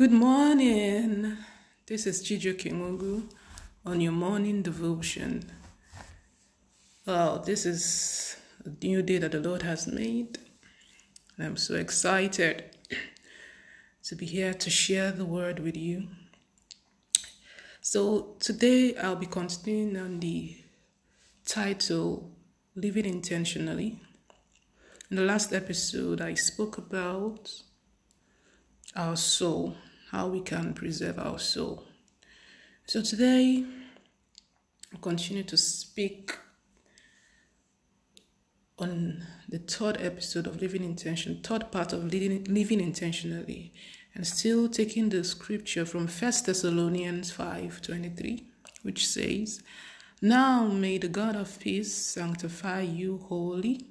Good morning. This is Chijo Kingogu on your morning devotion. Oh, this is a new day that the Lord has made. I'm so excited to be here to share the word with you. So, today I'll be continuing on the title Living Intentionally. In the last episode, I spoke about our soul, how we can preserve our soul. So today, I continue to speak on the third episode of Living Intention, third part of living, living intentionally, and still taking the scripture from First Thessalonians 5:23, which says, Now may the God of peace sanctify you wholly,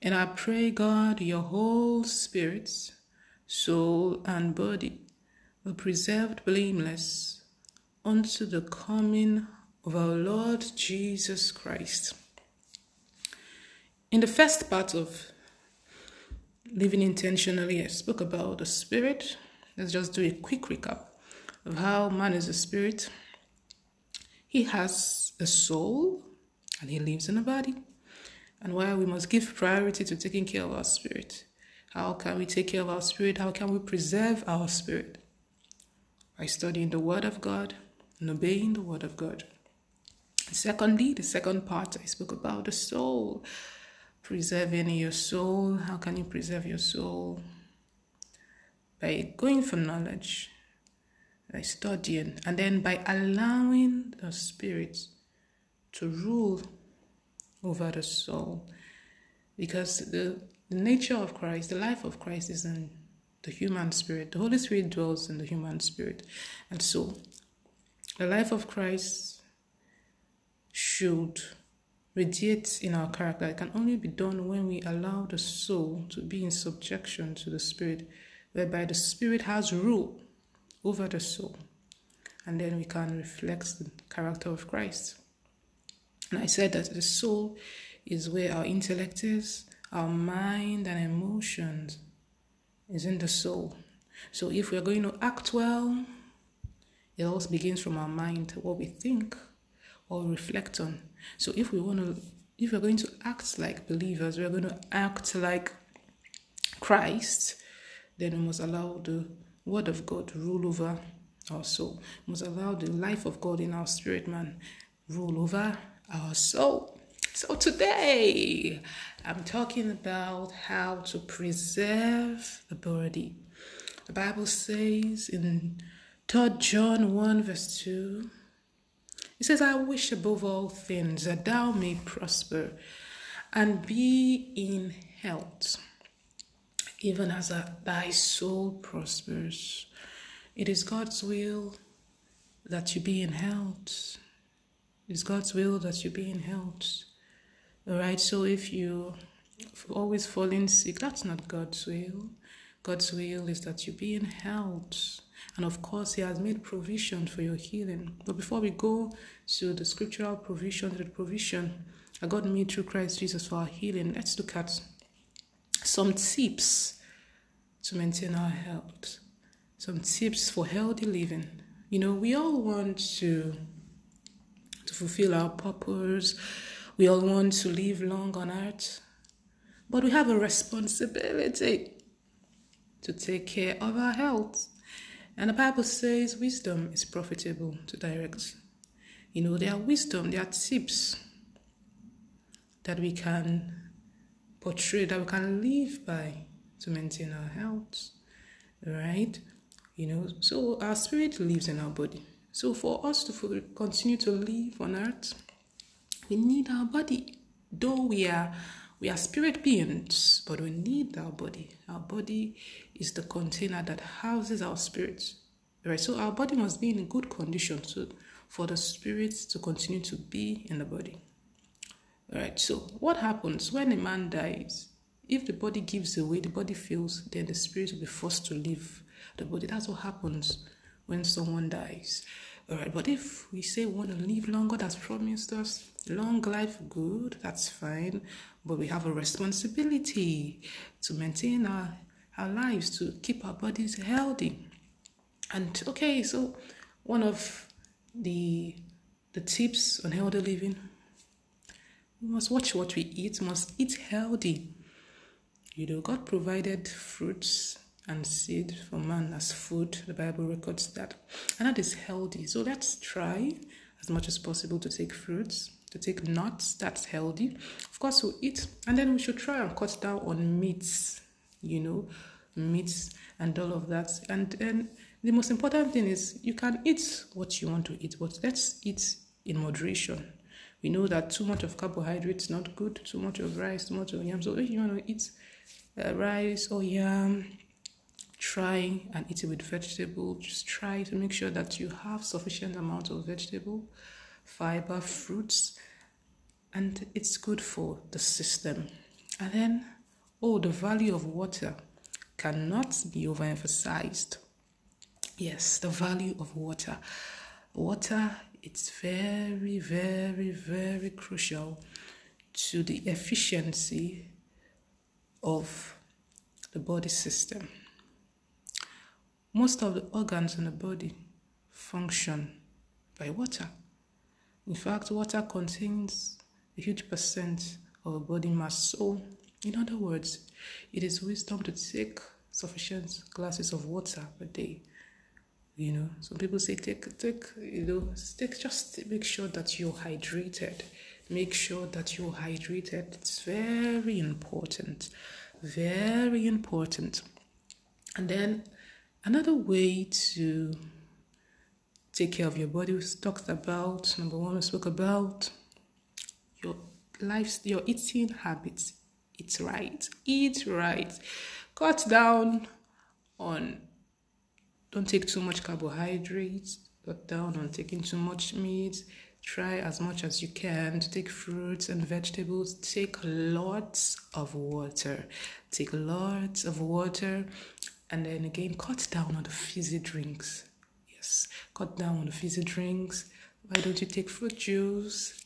and I pray God your whole spirits soul, and body were preserved blameless unto the coming of our Lord Jesus Christ. In the first part of living intentionally, I spoke about the spirit. Let's just do a quick recap of how man is a spirit. He has a soul and he lives in a body, and why we must give priority to taking care of our spirit. How can we take care of our spirit? How can we preserve our spirit? By studying the Word of God and obeying the Word of God. Secondly, the second part, I spoke about the soul. Preserving your soul. How can you preserve your soul? By going for knowledge, by studying, and then by allowing the Spirit to rule over the soul. Because the the nature of Christ, the life of Christ is in the human spirit. The Holy Spirit dwells in the human spirit. And so, the life of Christ should radiate in our character. It can only be done when we allow the soul to be in subjection to the spirit, whereby the spirit has rule over the soul. And then we can reflect the character of Christ. And I said that the soul is where our intellect is, our mind and emotions is in the soul. So if we're going to act well, it all begins from our mind, what we think or reflect on. So if we want to, if we're going to act like believers, we're going to act like Christ, then we must allow the word of God to rule over our soul. We must allow the life of God in our spirit man rule over our soul. So today I'm talking about how to preserve the body. The Bible says in 3 John 1 verse 2, it says, I wish above all things that thou may prosper and be in health, even as thy soul prospers. It is God's will that you be in health. It is God's will that you be in health. All right, so if you always falling sick, that's not God's will. God's will is that you be in health. And of course, He has made provision for your healing. But before we go to the scriptural provision, the provision that God made through Christ Jesus for our healing, let's look at some tips to maintain our health. Some tips for healthy living. You know, we all want to to fulfill our purpose we all want to live long on earth, but we have a responsibility to take care of our health. And the Bible says wisdom is profitable to direct. You know, there are wisdom, there are tips that we can portray, that we can live by to maintain our health. Right? You know, so our spirit lives in our body. So for us to continue to live on earth, we need our body. Though we are we are spirit beings, but we need our body. Our body is the container that houses our spirits. Right? So our body must be in good condition so for the spirit to continue to be in the body. Right. So what happens when a man dies? If the body gives away, the body feels, then the spirit will be forced to leave the body. That's what happens when someone dies. All right, but if we say we want to live longer, that's promised us long life, good, that's fine. But we have a responsibility to maintain our, our lives, to keep our bodies healthy. And okay, so one of the the tips on healthy living we must watch what we eat, must eat healthy. You know, God provided fruits and seed for man as food. The Bible records that. And that is healthy. So let's try as much as possible to take fruits, to take nuts, that's healthy. Of course, we'll eat. And then we should try and cut down on meats, you know, meats and all of that. And then the most important thing is you can eat what you want to eat, but let's eat in moderation. We know that too much of carbohydrates not good, too much of rice, too much of yam. So if you want to eat uh, rice or yam, try and eat it with vegetable. Just try to make sure that you have sufficient amount of vegetable, fiber, fruits, and it's good for the system. And then, oh, the value of water cannot be overemphasized. Yes, the value of water. Water it's very, very, very crucial to the efficiency of the body system. Most of the organs in the body function by water. In fact, water contains a huge percent of body mass. So, in other words, it is wisdom to take sufficient glasses of water per day you know, some people say take take you know take just make sure that you're hydrated. Make sure that you're hydrated. It's very important. Very important. And then another way to take care of your body we talked about number one we spoke about your life your eating habits eat right eat right cut down on don't take too much carbohydrates, cut down on taking too much meat. Try as much as you can to take fruits and vegetables. Take lots of water. Take lots of water. And then again, cut down on the fizzy drinks. Yes, cut down on the fizzy drinks. Why don't you take fruit juice?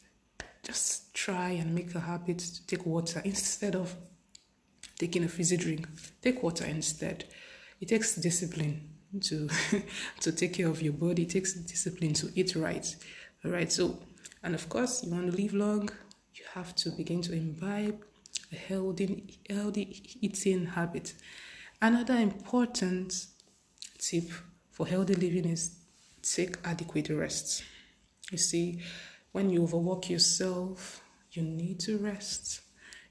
Just try and make a habit to take water instead of taking a fizzy drink. Take water instead. It takes discipline to to take care of your body. It takes discipline to eat right. All right. So, and of course, you want to live long. You have to begin to imbibe a healthy healthy eating habit. Another important tip for healthy living is take adequate rest. You see, when you overwork yourself, you need to rest.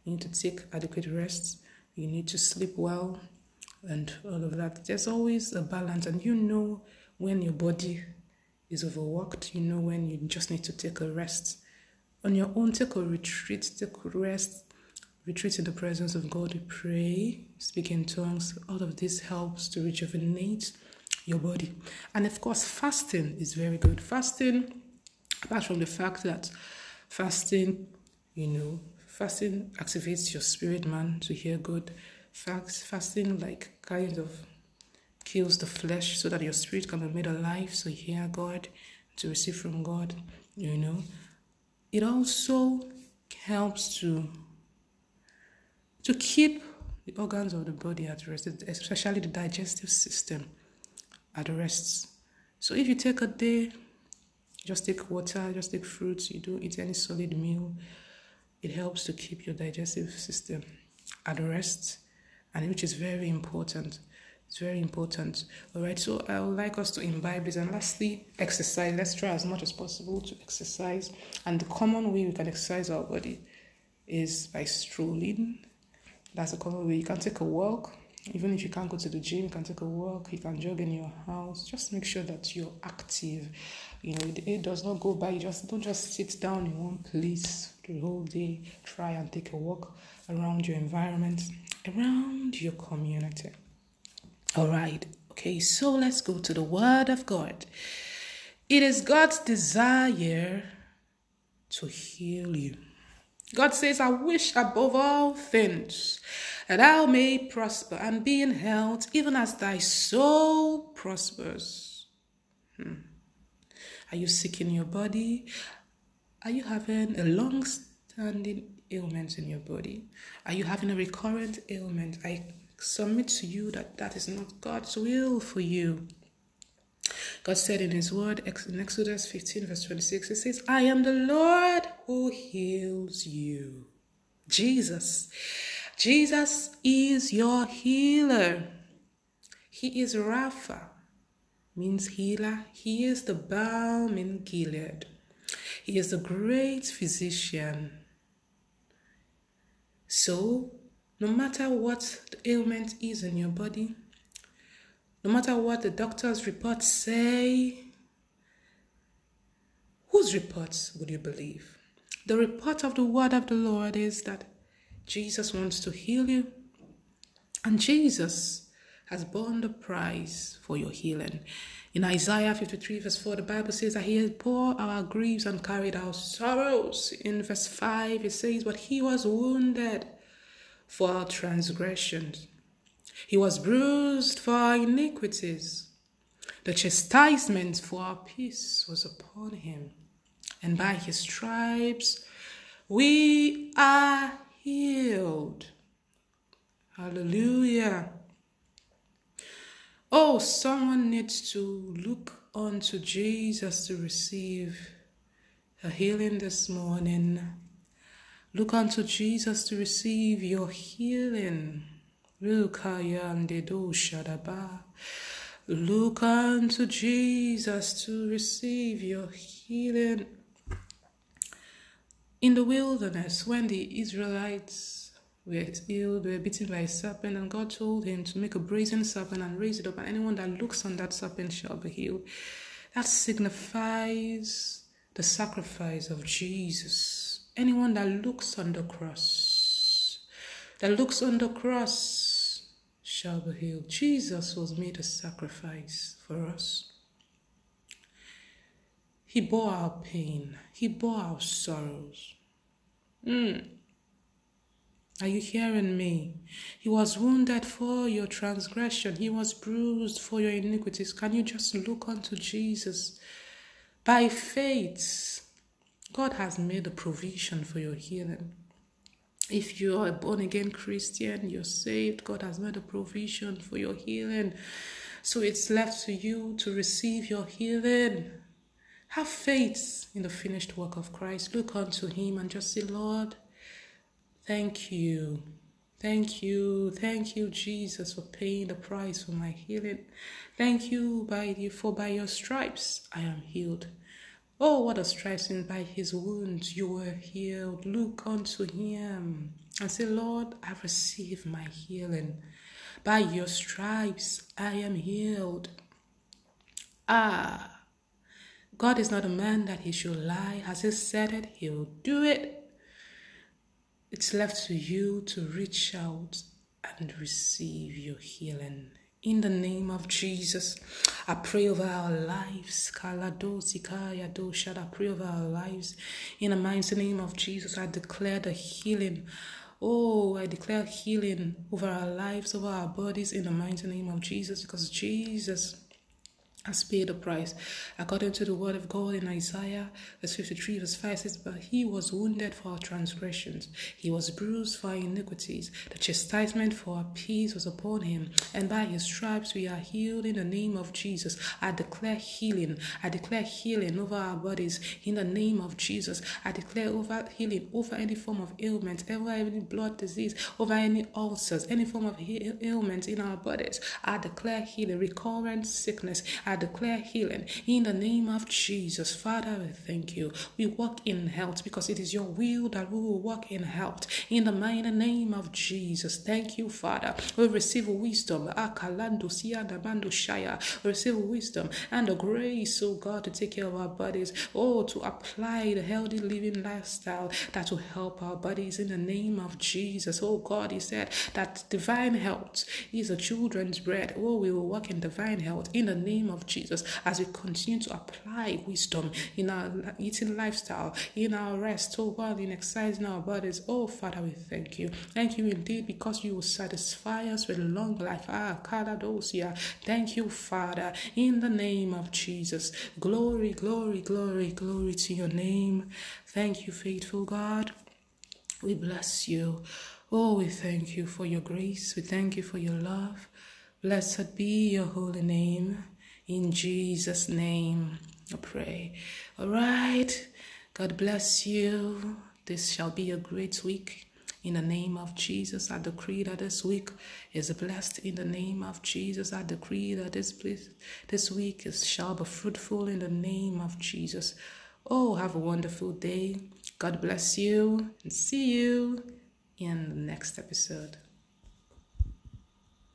You need to take adequate rest. You need to sleep well and all of that. There's always a balance, and you know when your body is overworked, you know when you just need to take a rest. On your own, take a retreat, take a rest, retreat in the presence of God. We pray, speak in tongues. All of this helps to rejuvenate your body. And of course, fasting is very good. Fasting, apart from the fact that fasting, you know, fasting activates your spirit man to hear God Fast, fasting like kind of kills the flesh so that your spirit can be made alive so you hear God to receive from God, you know. It also helps to to keep the organs of the body at rest, especially the digestive system at rest. So if you take a day, just take water, just take fruits, you don't eat any solid meal, it helps to keep your digestive system at rest and which is very important. It's very important. All right, so I would like us to imbibe this. And lastly, exercise. Let's try as much as possible to exercise. And the common way we can exercise our body is by strolling. That's a common way. You can take a walk. Even if you can't go to the gym, you can take a walk. You can jog in your house. Just make sure that you're active. You know, it, does not go by. You just don't just sit down in one place the whole day. Try and take a walk around your environment around your community. All right, okay, so let's go to the Word of God. It is God's desire to heal you. God says, I wish above all things that thou may prosper and be in health, even as thy soul prospers. Hmm. Are you sick in your body? Are you having a long standing ailment in your body? Are you having a recurrent ailment? I submit to you that that is not God's will for you. God said in His word in Exodus 15, verse 26, He says, I am the Lord who heals you. Jesus. Jesus is your healer. He is Rapha, means healer. He is the balm in Gilead. He is the great physician. So, no matter what the ailment is in your body, no matter what the doctor's reports say, whose reports would you believe? The report of the word of the Lord is that Jesus wants to heal you, and Jesus has borne the price for your healing. In Isaiah 53, verse 4, the Bible says that He has bore our griefs and carried our sorrows. In verse 5, it says, But He was wounded for our transgressions, He was bruised for our iniquities. The chastisement for our peace was upon Him, and by His stripes we are healed. Hallelujah. Oh, someone needs to look unto Jesus to receive a healing this morning. Look unto Jesus to receive your healing. Look unto Jesus to receive your healing. In the wilderness, when the Israelites were healed, were beaten by a serpent, and God told him to make a brazen serpent and raise it up, and anyone that looks on that serpent shall be healed. That signifies the sacrifice of Jesus. Anyone that looks on the cross, that looks on the cross, shall be healed. Jesus was made a sacrifice for us. He bore our pain, He bore our sorrows. Mm. Are you hearing me? He was wounded for your transgression, he was bruised for your iniquities. Can you just look unto Jesus? By faith, God has made a provision for your healing. If you are a born again Christian, you're saved, God has made a provision for your healing. So it's left to you to receive your healing. Have faith in the finished work of Christ. Look unto Him and just say, Lord, Thank you. Thank you. Thank you, Jesus, for paying the price for my healing. Thank you by the, for by your stripes I am healed. Oh, what a stripes, by his wounds you were healed. Look unto him and say, Lord, I receive my healing. By your stripes I am healed. Ah, God is not a man that he should lie. Has he said it, he will do it. It's left to you to reach out and receive your healing. In the name of Jesus, I pray over our lives. I pray over our lives. In the mighty name of Jesus, I declare the healing. Oh, I declare healing over our lives, over our bodies, in the mighty name of Jesus, because Jesus has paid the price. According to the word of God in Isaiah, verse 53, verse 5 says, But he was wounded for our transgressions, he was bruised for our iniquities. The chastisement for our peace was upon him, and by his stripes we are healed in the name of Jesus. I declare healing. I declare healing over our bodies in the name of Jesus. I declare over healing over any form of ailment, over any blood disease, over any ulcers, any form of ailment in our bodies. I declare healing, recurrent sickness. I I declare healing in the name of Jesus. Father, we thank you. We walk in health because it is your will that we will walk in health in the mighty name of Jesus. Thank you, Father. We receive wisdom. We receive wisdom and the grace, oh God, to take care of our bodies. Oh, to apply the healthy living lifestyle that will help our bodies in the name of Jesus. Oh God, He said that divine health is a children's bread. Oh, we will walk in divine health in the name of Jesus as we continue to apply wisdom in our eating lifestyle, in our rest, oh God, in exercising our bodies. Oh Father, we thank you. Thank you indeed because you will satisfy us with long life. Ah, Kaladosia. Thank you, Father, in the name of Jesus. Glory, glory, glory, glory to your name. Thank you, faithful God. We bless you. Oh, we thank you for your grace. We thank you for your love. Blessed be your holy name. In Jesus' name, I pray. All right. God bless you. This shall be a great week. In the name of Jesus, I decree that this week is blessed. In the name of Jesus, I decree that this this week is shall be fruitful. In the name of Jesus. Oh, have a wonderful day. God bless you and see you in the next episode.